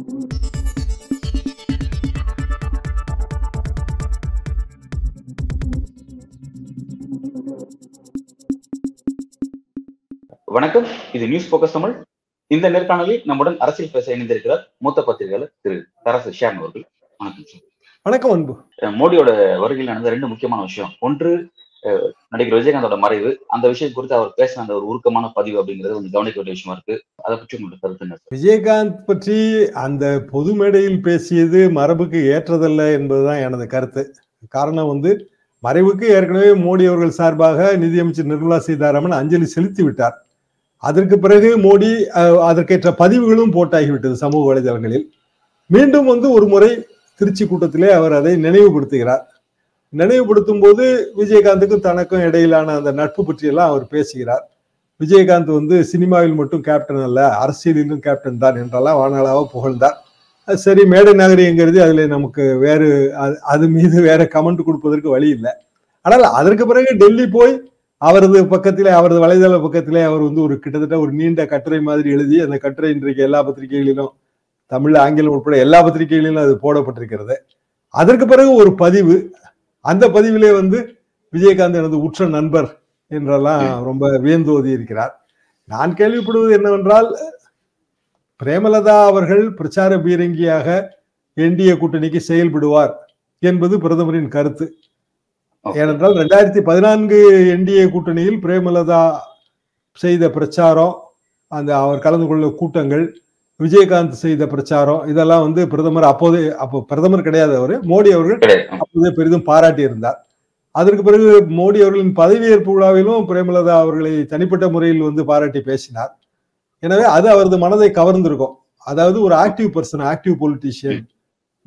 வணக்கம். இது news focus Tamil. இந்த நேர்காணலில் நம்முடன் அரசியல் பேச இணைந்திருக்கிறார் மூத்த பத்திரிகையாளர் திரு தரசு ஷியான் அவர்கள். வணக்கம் சார். வணக்கம் அன்பு. மோடியோட வருகையில் நடந்த ரெண்டு முக்கியமான விஷயம். ஒன்று நடிகர் விஜயகாந்தோட மறைவு அந்த விஷயம் குறித்து அவர் பேசின அந்த ஒரு உருக்கமான பதிவு அப்படிங்கிறது கொஞ்சம் கவனிக்க வேண்டிய விஷயமா இருக்கு. அதை பற்றி உங்களோட கருத்து என்ன விஜயகாந்த் பற்றி அந்த பொது மேடையில் பேசியது மரபுக்கு ஏற்றதல்ல என்பதுதான் எனது கருத்து. காரணம் வந்து மறைவுக்கு ஏற்கனவே மோடி அவர்கள் சார்பாக நிதியமைச்சர் நிர்மலா சீதாராமன் அஞ்சலி செலுத்தி விட்டார். அதற்கு பிறகு மோடி அதற்கேற்ற பதிவுகளும் போட்டாகிவிட்டது சமூக வலைதளங்களில். மீண்டும் வந்து ஒரு முறை திருச்சி கூட்டத்திலே அவர் அதை நினைவுபடுத்துகிறார். நினைவுபடுத்தும் போது விஜயகாந்துக்கும் தனக்கும் இடையிலான அந்த நட்பு பற்றியெல்லாம் அவர் பேசுகிறார். விஜயகாந்த் வந்து சினிமாவில் மட்டும் கேப்டன் அல்ல அரசியலிலும் கேப்டன் தான் என்றெல்லாம் வானாளாக புகழ்ந்தார். அது சரி மேடை நகரிங்கிறது அதில் நமக்கு வேறு அது- அது மீது வேற கமெண்ட் கொடுப்பதற்கு வழி இல்லை. ஆனால் அதற்கு பிறகு டெல்லி போய் அவரது பக்கத்திலே அவரது வலைதள பக்கத்திலே அவர் வந்து ஒரு கிட்டத்தட்ட ஒரு நீண்ட கட்டுரை மாதிரி எழுதி அந்த கட்டுரை இன்றைக்கு எல்லா பத்திரிகைகளிலும் தமிழ் ஆங்கிலம் உட்பட எல்லா பத்திரிகைகளிலும் அது போடப்பட்டிருக்கிறது. அதற்கு பிறகு ஒரு பதிவு அந்த பதிவிலே வந்து விஜயகாந்த் எனது உற்ற நண்பர் என்றெல்லாம் ரொம்ப வியந்தோதி இருக்கிறார். நான் கேள்விப்படுவது என்னவென்றால் பிரேமலதா அவர்கள் பிரச்சார பீரங்கியாக என்டிஏ கூட்டணிக்கு செயல்படுவார் என்பது பிரதமரின் கருத்து. ஏனென்றால் ரெண்டாயிரத்தி பதினான்கு என்டிஏ கூட்டணியில் பிரேமலதா செய்த பிரச்சாரம் அந்த அவர் கலந்து கொள்ள கூட்டங்கள் விஜயகாந்த் செய்த பிரச்சாரம் இதெல்லாம் வந்து பிரதமர் அப்போதே அப்போ பிரதமர் கிடையாது அவரு மோடி அவர்கள் அப்போதே பெரிதும் பாராட்டி இருந்தார் அதற்கு பிறகு மோடி அவர்களின் பதவியேற்பு விழாவிலும் பிரேமலதா அவர்களை தனிப்பட்ட முறையில் வந்து பாராட்டி பேசினார். எனவே அது அவரது மனதை கவர்ந்திருக்கும். அதாவது ஒரு ஆக்டிவ் பர்சன் ஆக்டிவ் பொலிட்டீஷியன்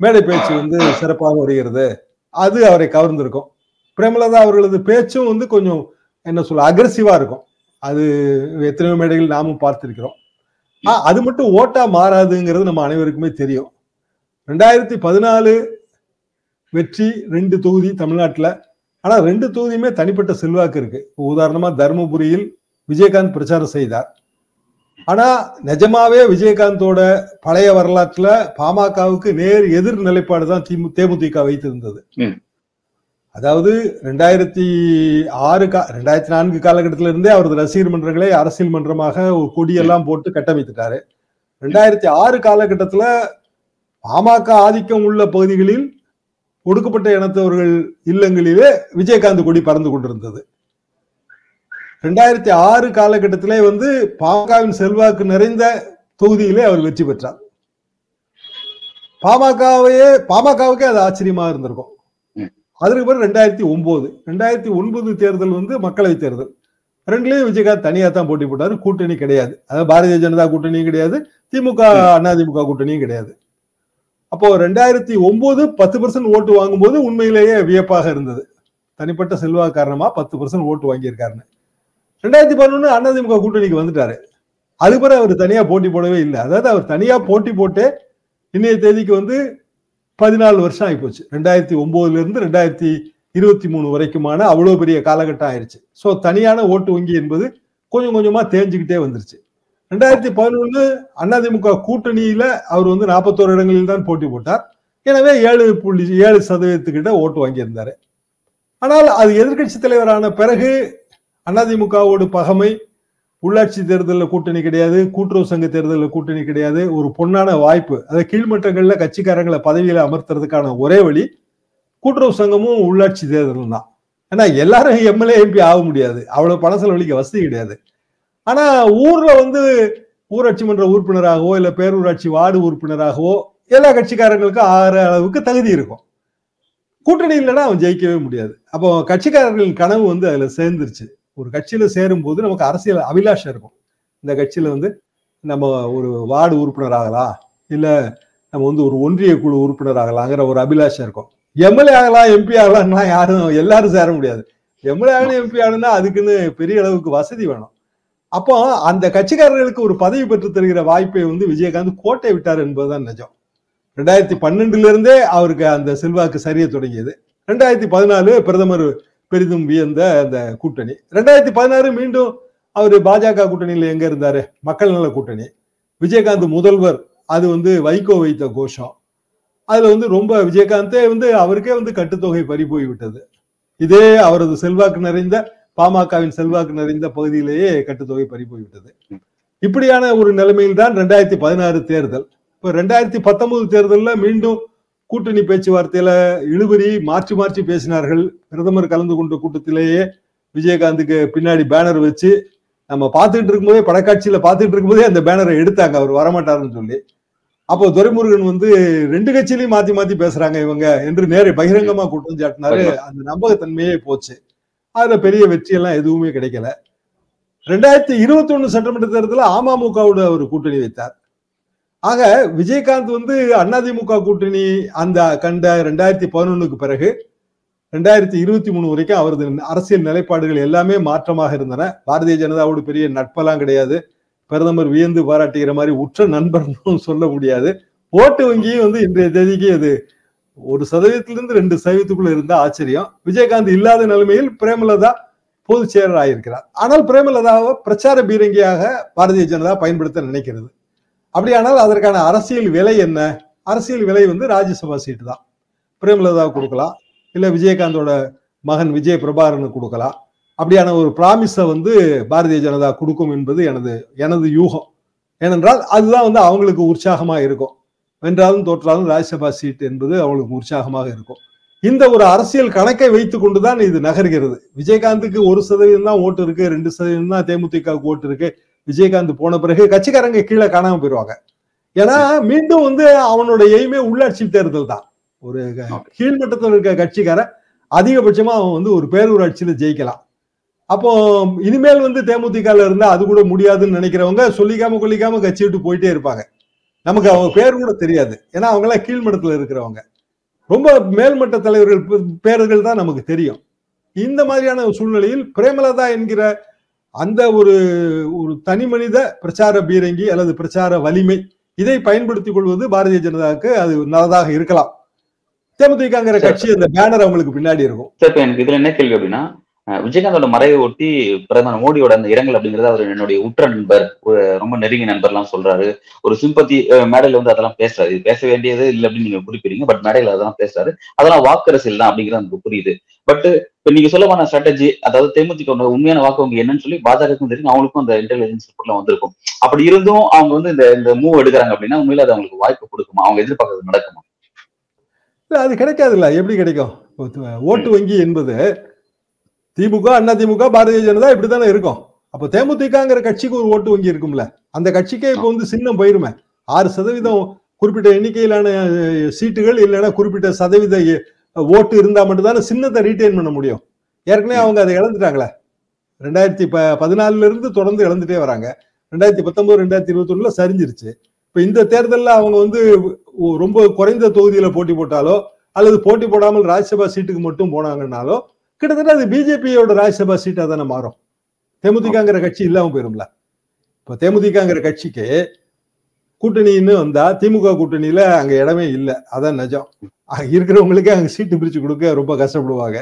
மேடை பேச்சு வந்து சிறப்பாக வருகிறது. அது அவரை கவர்ந்திருக்கும். பிரேமலதா அவர்களது பேச்சும் வந்து கொஞ்சம் என்ன சொல்ல அக்ரஸிவா இருக்கும். அது எத்தனையோ மேடைகள் நாமும் பார்த்திருக்கிறோம். அது மட்டும் ஓட்டா மாறாதுங்கிறது நம்ம அனைவருக்குமே தெரியும். ரெண்டாயிரத்தி பதினாலு வெற்றி ரெண்டு தொகுதி தமிழ்நாட்டுல. ஆனா ரெண்டு தொகுதியுமே தனிப்பட்ட செல்வாக்கு இருக்கு. உதாரணமா தருமபுரியில் விஜயகாந்த் பிரச்சாரம் செய்தார். ஆனா நிஜமாவே விஜயகாந்தோட பழைய வரலாற்றுல பாமகவுக்கு நேர் எதிர் நிலைப்பாடு தான் திமு தேமுதிக வைத்திருந்தது. அதாவது ரெண்டாயிரத்தி ஆறு கா ரெண்டாயிரத்தி நான்கு காலகட்டத்தில இருந்தே அவரது ரசிகர் மன்றங்களை அரசியல் மன்றமாக ஒரு கொடியெல்லாம் போட்டு கட்டமைத்துட்டாரு. ரெண்டாயிரத்தி ஆறு காலகட்டத்துல பாமக ஆதிக்கம் உள்ள பகுதிகளில் ஒடுக்கப்பட்ட இனத்தவர்கள் இல்லங்களிலே விஜயகாந்த் கொடி பறந்து கொண்டிருந்தது. ரெண்டாயிரத்தி ஆறு காலகட்டத்திலே வந்து பாமகவின் செல்வாக்கு நிறைந்த தொகுதியிலே அவர் வெற்றி பெற்றார். பாமகவையே பாமகவுக்கே அது ஆச்சரியமா இருந்திருக்கும். அதுக்கு அதற்கு பிறகு ரெண்டாயிரத்தி ஒன்பது ரெண்டாயிரத்தி ஒன்பது தேர்தல் வந்து மக்களவை தேர்தல். ரெண்டுலேயும் விஜயகாந்த் தனியாக தான் போட்டி போட்டார் கூட்டணி கிடையாது. அதாவது பாரதிய ஜனதா கூட்டணியும் கிடையாது திமுக அதிமுக கூட்டணியும் கிடையாது. அப்போ ரெண்டாயிரத்தி ஒன்பது பத்து பர்சன்ட் ஓட்டு வாங்கும்போது உண்மையிலேயே வியப்பாக இருந்தது. தனிப்பட்ட செல்வாக்கு காரணமா பத்து பர்சன்ட் ஓட்டு வாங்கியிருக்காருன்னு. ரெண்டாயிரத்தி பதினொன்று அதிமுக கூட்டணிக்கு வந்துட்டாரு. அதுக்கு பிறகு அவர் தனியா போட்டி போடவே இல்லை. அதாவது அவர் தனியா போட்டி போட்டு இன்னைய தேதிக்கு வந்து பதினாலு வருஷம் ஆகிப்போச்சு. ரெண்டாயிரத்தி ஒன்பதுல இருந்து ரெண்டாயிரத்தி இருபத்தி மூணு வரைக்குமான அவ்வளோ பெரிய காலகட்டம் ஆயிடுச்சு ஸோ தனியான ஓட்டு வங்கி என்பது கொஞ்சம் கொஞ்சமா தேஞ்சுக்கிட்டே வந்துருச்சு. ரெண்டாயிரத்தி பதினொன்று அதிமுக கூட்டணியில அவர் வந்து நாற்பத்தோரு இடங்களில் தான் போட்டி போட்டார். எனவே ஏழு புள்ளி ஏழு சதவீதத்துக்கிட்ட ஓட்டு வாங்கியிருந்தாரு. ஆனால் அது எதிர்க்கட்சி தலைவரான பிறகு அதிமுகவோடு பகமை உள்ளாட்சி தேர்தலில் கூட்டணி கிடையாது கூட்டுறவு சங்க தேர்தலில் கூட்டணி கிடையாது ஒரு பொன்னான வாய்ப்பு. அதை கீழ்மட்டங்களில் கட்சிக்காரங்களை பதவியில் அமர்த்துறதுக்கான ஒரே வழி கூட்டுறவு சங்கமும் உள்ளாட்சி தேர்தலும் தான். ஏன்னா எல்லாரும் எம்எல்ஏ எம்பி ஆக முடியாது. அவ்வளோ பண செலவழிக்க வசதி கிடையாது. ஆனால் ஊரில் வந்து ஊராட்சி மன்ற உறுப்பினராகவோ இல்லை பேரூராட்சி வார்டு உறுப்பினராகவோ எல்லா கட்சிக்காரங்களுக்கும் ஆகிற அளவுக்கு தகுதி இருக்கும். கூட்டணி இல்லைன்னா அவன் ஜெயிக்கவே முடியாது. அப்போ கட்சிக்காரர்களின் கனவு வந்து அதில் சேர்ந்துருச்சு. ஒரு கட்சியில சேரும் போது நமக்கு அரசியல் அபிலாஷம் இருக்கும். இந்த கட்சியில வந்து நம்ம ஒரு வார்டு உறுப்பினர் ஆகலாம் இல்ல நம்ம வந்து ஒரு ஒன்றிய குழு உறுப்பினர் ஆகலாங்கிற ஒரு அபிலாஷம் இருக்கும். எம்எல்ஏ ஆகலாம் எம்பி ஆகலாம்னா யாரும் எல்லாரும் சேர முடியாது. எம்எல்ஏ ஆகணும் எம்பி ஆகணும்னா அதுக்குன்னு பெரிய அளவுக்கு வசதி வேணும். அப்போ அந்த கட்சிக்காரர்களுக்கு ஒரு பதவி பெற்று தருகிற வாய்ப்பை வந்து விஜயகாந்த் கோட்டை விட்டார் என்பதுதான் நிஜம். ரெண்டாயிரத்தி பன்னெண்டுல இருந்தே அவருக்கு அந்த செல்வாக்கு சரிய தொடங்கியது. ரெண்டாயிரத்தி பதினாலு பிரதமர் பெரிதும் வியந்த அந்த கூட்டணி. ரெண்டாயிரத்தி பதினாறு மீண்டும் அவர் பாஜக கூட்டணியில எங்க இருந்தாரு? மக்கள் நல கூட்டணி. விஜயகாந்த் முதல்வர் அது வந்து வைகோ வைத்த கோஷம். அதுல வந்து ரொம்ப விஜயகாந்தே வந்து அவருக்கே வந்து கட்டுத்தொகை பறி போய்விட்டது இதே அவரது செல்வாக்கு நிறைந்த பாமகவின் செல்வாக்கு நிறைந்த பகுதியிலேயே கட்டுத்தொகை பறி போய்விட்டது இப்படியான ஒரு நிலைமையில் தான் ரெண்டாயிரத்தி பதினாறு தேர்தல். இப்ப ரெண்டாயிரத்தி பத்தொன்பது தேர்தல்ல மீண்டும் கூட்டணி பேச்சுவார்த்தையில இழுபறி மாற்றி மாற்றி பேசினார்கள். பிரதமர் கலந்து கொண்ட கூட்டத்திலேயே விஜயகாந்துக்கு பின்னாடி பேனர் வச்சு நம்ம பார்த்துட்டு இருக்கும்போதே படக்காட்சியில பார்த்துட்டு இருக்கும்போதே அந்த பேனரை எடுத்தாங்க. அவர் வரமாட்டாருன்னு சொல்லி. அப்போ துரைமுருகன் வந்து ரெண்டு கட்சியிலையும் மாத்தி மாத்தி பேசுறாங்க இவங்க என்று நேரே பகிரங்கமா குற்றம் சாட்டினாரு. அந்த நம்பகத்தன்மையே போச்சு. அதுல பெரிய வெற்றியெல்லாம் எதுவுமே கிடைக்கல. ரெண்டாயிரத்தி இருபத்தி ஒண்ணு சட்டமன்ற தேர்தலில் அமமுகவோட அவர் கூட்டணி வைத்தார். ஆக விஜயகாந்த் வந்து அதிமுக கூட்டணி அந்த கண்ட ரெண்டாயிரத்தி பதினொன்னுக்கு பிறகு ரெண்டாயிரத்தி இருபத்தி மூணு வரைக்கும் அவரது அரசியல் நிலைப்பாடுகள் எல்லாமே மாற்றமாக இருந்தன. பாரதிய ஜனதாவோட பெரிய நட்பெல்லாம் கிடையாது. பிரதமர் வியந்து பாராட்டுகிற மாதிரி உற்ற நண்பர்னு சொல்ல முடியாது. ஓட்டு வங்கியும் வந்து இன்றைய தேதிக்கு அது ஒரு சதவீதத்திலிருந்து ரெண்டு சதவீதத்துக்குள்ள இருந்தா ஆச்சரியம். விஜயகாந்த் இல்லாத நிலைமையில் பிரேமலதா பொதுச் செயலர் ஆயிருக்கிறார் ஆனால் பிரேமலதாவை பிரச்சார பீரங்கியாக பாரதிய ஜனதா பயன்படுத்த நினைக்கிறது. அப்படியானால் அதற்கான அரசியல் விலை என்ன? அரசியல் விலை வந்து ராஜ்யசபா சீட்டு தான். பிரேமலதா கொடுக்கலாம். இல்லை விஜயகாந்தோட மகன் விஜய் பிரபாகரனுக்கு கொடுக்கலாம். அப்படியான ஒரு ப்ராமிஸை வந்து பாரதிய ஜனதா கொடுக்கும் என்பது எனது எனது யூகம். ஏனென்றால் அதுதான் வந்து அவங்களுக்கு உற்சாகமாக இருக்கும். வென்றாலும் தோற்றாலும் ராஜ்யசபா சீட் என்பது அவங்களுக்கு உற்சாகமாக இருக்கும். இந்த ஒரு அரசியல் கணக்கை வைத்துக் கொண்டுதான் இது நகர்கிறது. விஜயகாந்துக்கு ஒரு சதவீதம் தான் ஓட்டு இருக்கு ரெண்டு சதவீதம் தான் தேமுதிகவுக்கு ஓட்டு இருக்கு. விஜயகாந்த் போன பிறகு கட்சிக்காரங்க கீழே காணாம போயிருவாங்க. ஏன்னா மீண்டும் வந்து அவனோட எய்மே உள்ளாட்சி தேர்தல் தான். ஒரு கீழ்மட்டத்தில் இருக்க கட்சிக்காரன் அதிகபட்சமா அவன் வந்து ஒரு பேரூராட்சியில ஜெயிக்கலாம். அப்போ இனிமேல் வந்து தேமுதிக இருந்தா அது கூட முடியாதுன்னு நினைக்கிறவங்க சொல்லிக்காம கொல்லிக்காம கட்சி விட்டு போயிட்டே இருப்பாங்க. நமக்கு அவங்க பேர் கூட தெரியாது. ஏன்னா அவங்க எல்லாம் கீழ்மட்டத்துல இருக்கிறவங்க. ரொம்ப மேல்மட்ட தலைவர்கள் பேர்கள் தான் நமக்கு தெரியும். இந்த மாதிரியான சூழ்நிலையில் பிரேமலதா என்கிற அந்த ஒரு ஒரு தனி மனித பிரச்சார பீரங்கி அல்லது பிரச்சார வலிமை இதை பயன்படுத்திக் கொள்வது பாரதிய ஜனதாவுக்கு அது நல்லதாக இருக்கலாம். தேமுதிகங்கிற கட்சி அந்த பேனர் அவங்களுக்கு பின்னாடி இருக்கும். சார் எனக்கு இதுல என்ன கேள்வி அப்படின்னா விஜயகாந்தோட மறைவை ஒட்டி பிரதமர் மோடியோட அந்த இரங்கல் அப்படிங்கறது அவர் என்னுடைய உற்ற நண்பர் ரொம்ப நெருங்கிய நண்பர்லாம் சொல்றாரு. ஒரு சிம்பத்தி மேடையில வந்து அதெல்லாம் பேசுறாரு. இது பேச வேண்டியது இல்லை அப்படின்னு நீங்க குறிப்பிடுறீங்க பட் மேடையில அதெல்லாம் பேசுறாரு. அதெல்லாம் வாக்கரசியல் தான் அப்படிங்கிறது எனக்கு புரியுது. பட் இப்ப நீங்க சொல்ல போன ஸ்ட்ராட்டஜி அதாவது தேமுதிக உண்மையான வாக்கு வங்கி என்னன்னு சொல்லி பாஜகவுக்கும் தெரியும் அவங்களுக்கும் அந்த இன்டெலிஜென்ஸ் ரிப்போர்ட்லாம் வந்திருக்கும். அப்படி இருந்தும் அவங்க வந்து இந்த இந்த மூவ் எடுக்கிறாங்க அப்படின்னா உண்மையில அது அவங்களுக்கு வாய்ப்பு கொடுக்குமா? அவங்க எதிர்பார்க்கறது நடக்குமா? அது கிடைக்காதுல்ல. எப்படி கிடைக்கும்? ஓட்டு வங்கி என்பது திமுக அண்ணா திமுக பாரதிய ஜனதா இப்படித்தானே இருக்கும். அப்போ தேமுதிகங்கிற கட்சிக்கு ஒரு ஓட்டு வங்கி இருக்கும்ல. அந்த கட்சிக்கே இப்போ வந்து சின்னம் போயிருமே. ஆறு சதவீதம் குறிப்பிட்ட எண்ணிக்கையிலான சீட்டுகள் இல்லைன்னா குறிப்பிட்ட சதவீத ஓட்டு இருந்தால் மட்டும்தானே சின்னத்தை ரீட்டைன் பண்ண முடியும். ஏற்கனவே அவங்க அதை இழந்துட்டாங்களே. ரெண்டாயிரத்தி ப பதினாலுல இருந்து தொடர்ந்து இழந்துட்டே வராங்க. ரெண்டாயிரத்தி பத்தொன்பது ரெண்டாயிரத்தி இருபத்தொன்னுல சரிஞ்சிருச்சு. இப்போ இந்த தேர்தலில் அவங்க வந்து ரொம்ப குறைந்த தொகுதியில் போட்டி போட்டாலோ அல்லது போட்டி போடாமல் ராஜ்யசபா சீட்டுக்கு மட்டும் போனாங்கன்னாலோ கிட்டத்தட்ட அது பிஜேபியோட ராஜ்யசபா சீட்டாக தானே மாறும். தேமுதிகங்கிற கட்சி இல்லாமல் போயிரும்ல. இப்போ தேமுதிகங்கிற கட்சிக்கு கூட்டணின்னு வந்தா திமுக கூட்டணியில அங்க இடமே இல்லை. அதான் நிஜம். இருக்கிறவங்களுக்கு அங்க சீட்டு பிரிச்சு கொடுக்க ரொம்ப கஷ்டப்படுவாங்க.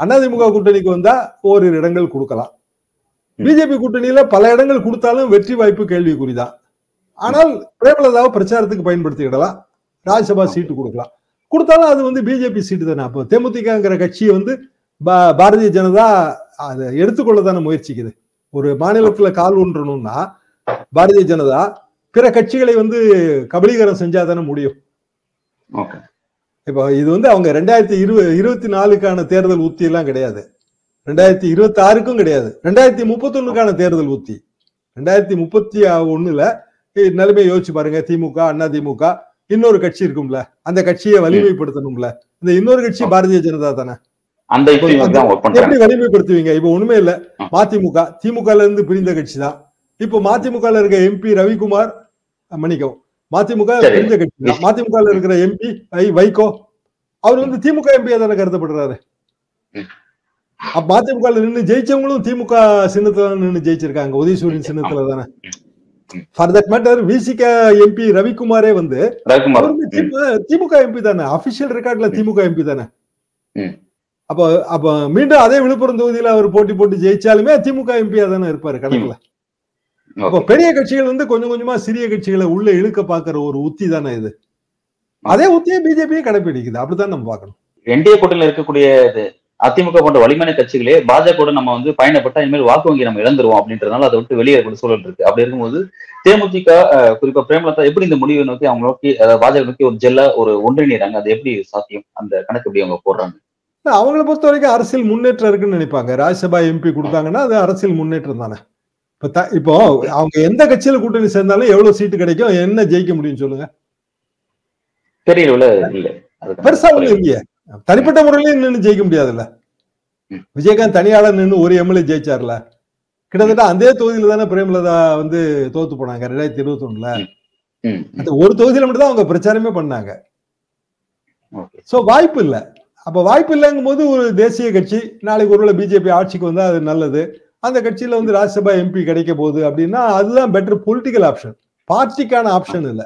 அதிமுக கூட்டணிக்கு வந்தா ஓரிரு இடங்கள் கொடுக்கலாம். பிஜேபி கூட்டணியில பல இடங்கள் கொடுத்தாலும் வெற்றி வாய்ப்பு கேள்விக்குறிதான். ஆனால் பிரேமலதாவை பிரச்சாரத்துக்கு பயன்படுத்திக்கிடலாம். ராஜ்யசபா சீட்டு கொடுக்கலாம். கொடுத்தாலும் அது வந்து பிஜேபி சீட்டு தானே. அப்போ தேமுதிகங்கிற கட்சியை வந்து பாரதிய ஜனதா அதை எடுத்துக்கொள்ள தானே முயற்சிக்குது. ஒரு மாநிலத்துல கால் ஊன்றணும்னா பாரதிய ஜனதா பிற கட்சிகளை வந்து கபலீகரம் செஞ்சா தானே முடியும் இப்போ இது வந்து அவங்க ரெண்டாயிரத்தி இருபது இருபத்தி நாலுக்கான தேர்தல் உத்தி எல்லாம் கிடையாது. ரெண்டாயிரத்தி இருபத்தி ஆறுக்கும் கிடையாது. ரெண்டாயிரத்தி முப்பத்தி ஒண்ணுக்கான தேர்தல் உத்தி ரெண்டாயிரத்தி முப்பத்தி ஒண்ணுல நிலைமையை யோசிச்சு பாருங்க. திமுக அண்ணா திமுக இன்னொரு கட்சி இருக்கும்ல. அந்த கட்சியை வலிமைப்படுத்தணும்ல. இந்த இன்னொரு கட்சி பாரதிய ஜனதா தானே? எப்படி வலிமைப்படுத்துவீங்க? இப்ப ஒண்ணுமே இல்ல. மதிமுக திமுக இருந்து பிரிந்த கட்சி தான் இப்போ மதிமுக இருக்க எம்பி ரவிக்குமார் மன்னிக்கவும். மதிமுக பிரிந்த கட்சி. மதிமுக இருக்கிற எம்பி ஐ வைகோ அவர் வந்து திமுக எம்பியா தானே கருதப்படுறாரு. மதிமுக நின்று ஜெயிச்சவங்களும் திமுக சின்னத்துல நின்று ஜெயிச்சிருக்காங்க. உதயசூரியன் சின்னத்துல தானே. For that matter VCK MP ரவிக்குமாரே வந்து திமுக எம்பி தானே. அபிஷியல் ரெக்கார்ட்ல திமுக எம்பி தானே. அப்ப அப்ப மீண்டும் அதே விழுப்புரம் தொகுதியில அவர் போட்டி போட்டு ஜெயிச்சாலுமே திமுக எம்பியா தானே இருப்பாரு கணக்குல. அப்போ பெரிய கட்சிகள் வந்து கொஞ்சம் கொஞ்சமா சிறிய கட்சிகளை உள்ள இழுக்க பாக்குற ஒரு உத்தி தானே இது? அதே உத்தியை பிஜேபியும் கடைபிடிக்குது அப்படித்தான் நம்ம பார்க்கணும். என்டிஏ கூட்டணியில் இருக்கக்கூடிய இது அதிமுக போன்ற வலிமையான கட்சிகளே பாஜக நம்ம வந்து பயணப்பட்டா இனிமேல் வாக்கு வங்கி நம்ம இழந்துருவோம் அப்படின்றதுனால அதை விட்டு வெளியே கூட சூழல் இருக்கு. அப்படி இருக்கும்போது தேமுதிக குறிப்பா பிரேமலதா எப்படி இந்த முடிவை நோக்கி அவங்க நோக்கி பாஜக நோக்கி ஒரு ஜெல்லா ஒரு ஒன்றிணைறாங்க அது எப்படி சாத்தியம்? அந்த கணக்கு எப்படி அவங்க போடுறாங்க? அவங்கள பொறுத்த வரைக்கும் அரசியல் முன்னேற்றம் இருக்குன்னு நினைப்பாங்க. ராஜ்யசபா எம்பி கொடுத்தாங்கன்னா அது அரசியல் முன்னேற்றம் தானே. இப்ப அவங்க எந்த கட்சியில கூட்டணி சேர்ந்தாலும் எவ்வளவு சீட்டு கிடைக்கும் என்ன ஜெயிக்க முடியும் சொல்லுங்க. அதுக்கு பெருசா ஒண்ணு இல்லையே. தனிப்பட்ட முறையில நின்னு ஜெயிக்க முடியாதுல்ல. விஜயகாந்த் தனியாளர் நின்னு ஒரு எம்எல்ஏ ஜெயிச்சார்ல. கிட்டத்தட்ட அதே தொகுதியில தானே பிரேமலதா வந்து தோத்து போனாங்க ரெண்டாயிரத்தி இருபத்தி ஒண்ணுல. அந்த ஒரு தொகுதியில மட்டும் தான் அவங்க பிரச்சாரமே பண்ணாங்க. சோ வாய்ப்பு இல்ல. அப்ப வாய்ப்பு இல்லைங்கும் போது ஒரு தேசிய கட்சி நாளைக்கு ஒருவேளை பிஜேபி ஆட்சிக்கு வந்தா அது நல்லது. அந்த கட்சியில வந்து ராஜ்யசபா எம்பி கிடைக்க போகுது அப்படின்னா அதுதான் பெட்டர் பொலிட்டிக்கல் ஆப்ஷன் பார்ட்டிக்கான ஆப்ஷன் இல்ல.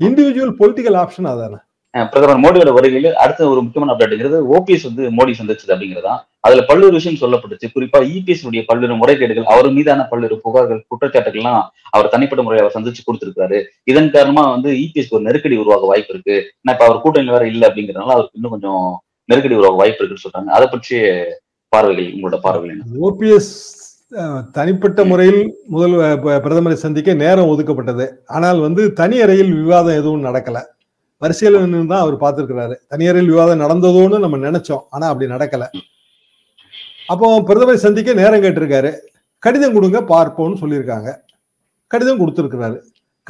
இண்டிவிஜுவல் பொலிட்டிக்கல் ஆப்ஷன் அதானே? பிரதமர் மோடியோட வருகையில் அடுத்த ஒரு முக்கியமான அப்டேட்ங்கிறது ஓபிஎஸ் வந்து மோடி சந்திச்சது அப்படிங்கிறதா அதுல பல்வேறு விஷயம் சொல்லப்பட்டுச்சு. குறிப்பா இபிஎஸ் உடைய பல்வேறு முறைகேடுகள் அவர் மீதான பல்வேறு புகார்கள் குற்றச்சாட்டுகள்லாம் அவர் தனிப்பட்ட முறையில் அவர் சந்திச்சு கொடுத்திருக்காரு இதன் காரணமா வந்து இபிஎஸ் ஒரு நெருக்கடி உருவாக வாய்ப்பு இருக்கு. ஏன்னா இப்ப அவர் கூட்டணி வேற இல்ல அப்படிங்கிறதுனால அவருக்கு இன்னும் கொஞ்சம் நெருக்கடி உருவாக வாய்ப்பு இருக்குன்னு சொல்றாங்க. அதை பற்றி பார்வைகள் உங்களோட பார்வைகள் ஓபிஎஸ் தனிப்பட்ட முறையில் முதல் பிரதமரை சந்திக்க நேரம் ஒதுக்கப்பட்டது. ஆனால் வந்து தனி அறையில் விவாதம் எதுவும் நடக்கல. வரிசையில் தான் அவர் பார்த்திருக்கிறாரு. தனி அறையில் விவாதம் நடந்ததோன்னு நம்ம நினைச்சோம். ஆனா அப்படி நடக்கல. அப்போ பிரதமரை சந்திக்க நேரம் கேட்டிருக்காரு. கடிதம் கொடுங்க பார்ப்போம்னு சொல்லியிருக்காங்க. கடிதம் கொடுத்திருக்கிறாரு.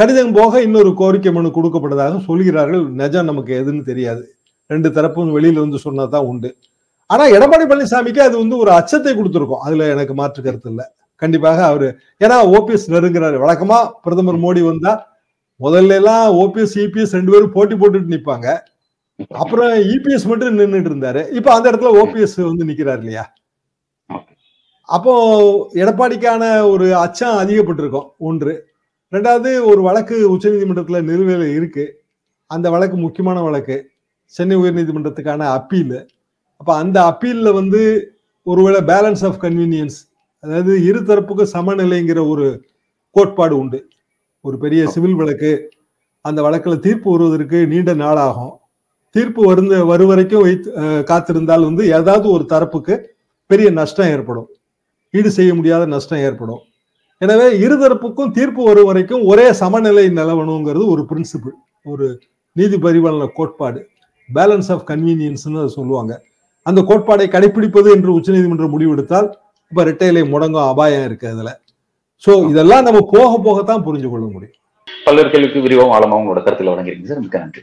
கடிதம் போக இன்னொரு கோரிக்கை மனு கொடுக்கப்பட்டதாக சொல்கிறார்கள். நிஜம் நமக்கு எதுன்னு தெரியாது. ரெண்டு தரப்பும் வெளியில வந்து சொன்னதான் உண்டு. ஆனா எடப்பாடி பழனிசாமிக்கு அது வந்து ஒரு அச்சத்தை கொடுத்துருக்கும். அதுல எனக்கு மாற்று கருத்து இல்ல. கண்டிப்பாக அவரு ஏன்னா ஓபிஎஸ் நெருங்குறாரு. வழக்கமா பிரதமர் மோடி வந்தா முதல்ல எல்லாம் ஓபிஎஸ் இபிஎஸ் ரெண்டு பேரும் போட்டி போட்டுட்டு நிப்பாங்க. அப்புறம் இபிஎஸ் மட்டும் நின்னுட்டு இருந்தாரு. இப்ப அந்த இடத்துல ஓபிஎஸ் வந்து நிக்கிறாரு இல்லையா? அப்போ எடப்பாடிக்கான ஒரு அச்சம் அதிகப்பட்டிருக்கும். ஒன்று. ரெண்டாவது ஒரு வழக்கு உச்சநீதிமன்றத்துல நிலுவையில் இருக்கு. அந்த வழக்கு முக்கியமான வழக்கு. சென்னை உயர்நீதிமன்றத்துக்கான அப்பீல். அப்ப அந்த அப்பீல்ல வந்து ஒருவேளை பேலன்ஸ் ஆஃப் கன்வீனியன்ஸ் அதாவது இரு தரப்புக்கும் சமநிலைங்கிற ஒரு கோட்பாடு உண்டு. ஒரு பெரிய சிவில் வழக்கு அந்த வழக்குல தீர்ப்பு வருவதற்கு நீண்ட நாளாகும். தீர்ப்பு வருந்த வரும் வரைக்கும் வைத்து காத்திருந்தால் வந்து ஏதாவது ஒரு தரப்புக்கு பெரிய நஷ்டம் ஏற்படும். ஈடு செய்ய முடியாத நஷ்டம் ஏற்படும். எனவே இருதரப்புக்கும் தீர்ப்பு வரும் வரைக்கும் ஒரே சமநிலை நிலவணுங்கிறது ஒரு பிரின்சிபிள் ஒரு நீதி பரிபாலன கோட்பாடு. பேலன்ஸ் ஆஃப் கன்வீனியன்ஸ்னு அதை சொல்லுவாங்க. அந்த கோட்பாடை கடைபிடிப்பது என்று உச்சநீதிமன்றம் முடிவெடுத்தால் இப்ப ரெட்டையிலை முடங்கும் அபாயம் இருக்கு அதுல. சோ இதெல்லாம் நம்ம போக போகத்தான் புரிஞ்சு கொள்ள முடியும். பல்வேறு கேள்விக்கு விரிவாகவும் ஆழமாக உங்களோட கருத்துல வழங்கியிருக்கீங்க. சார் மிக்க நன்றி.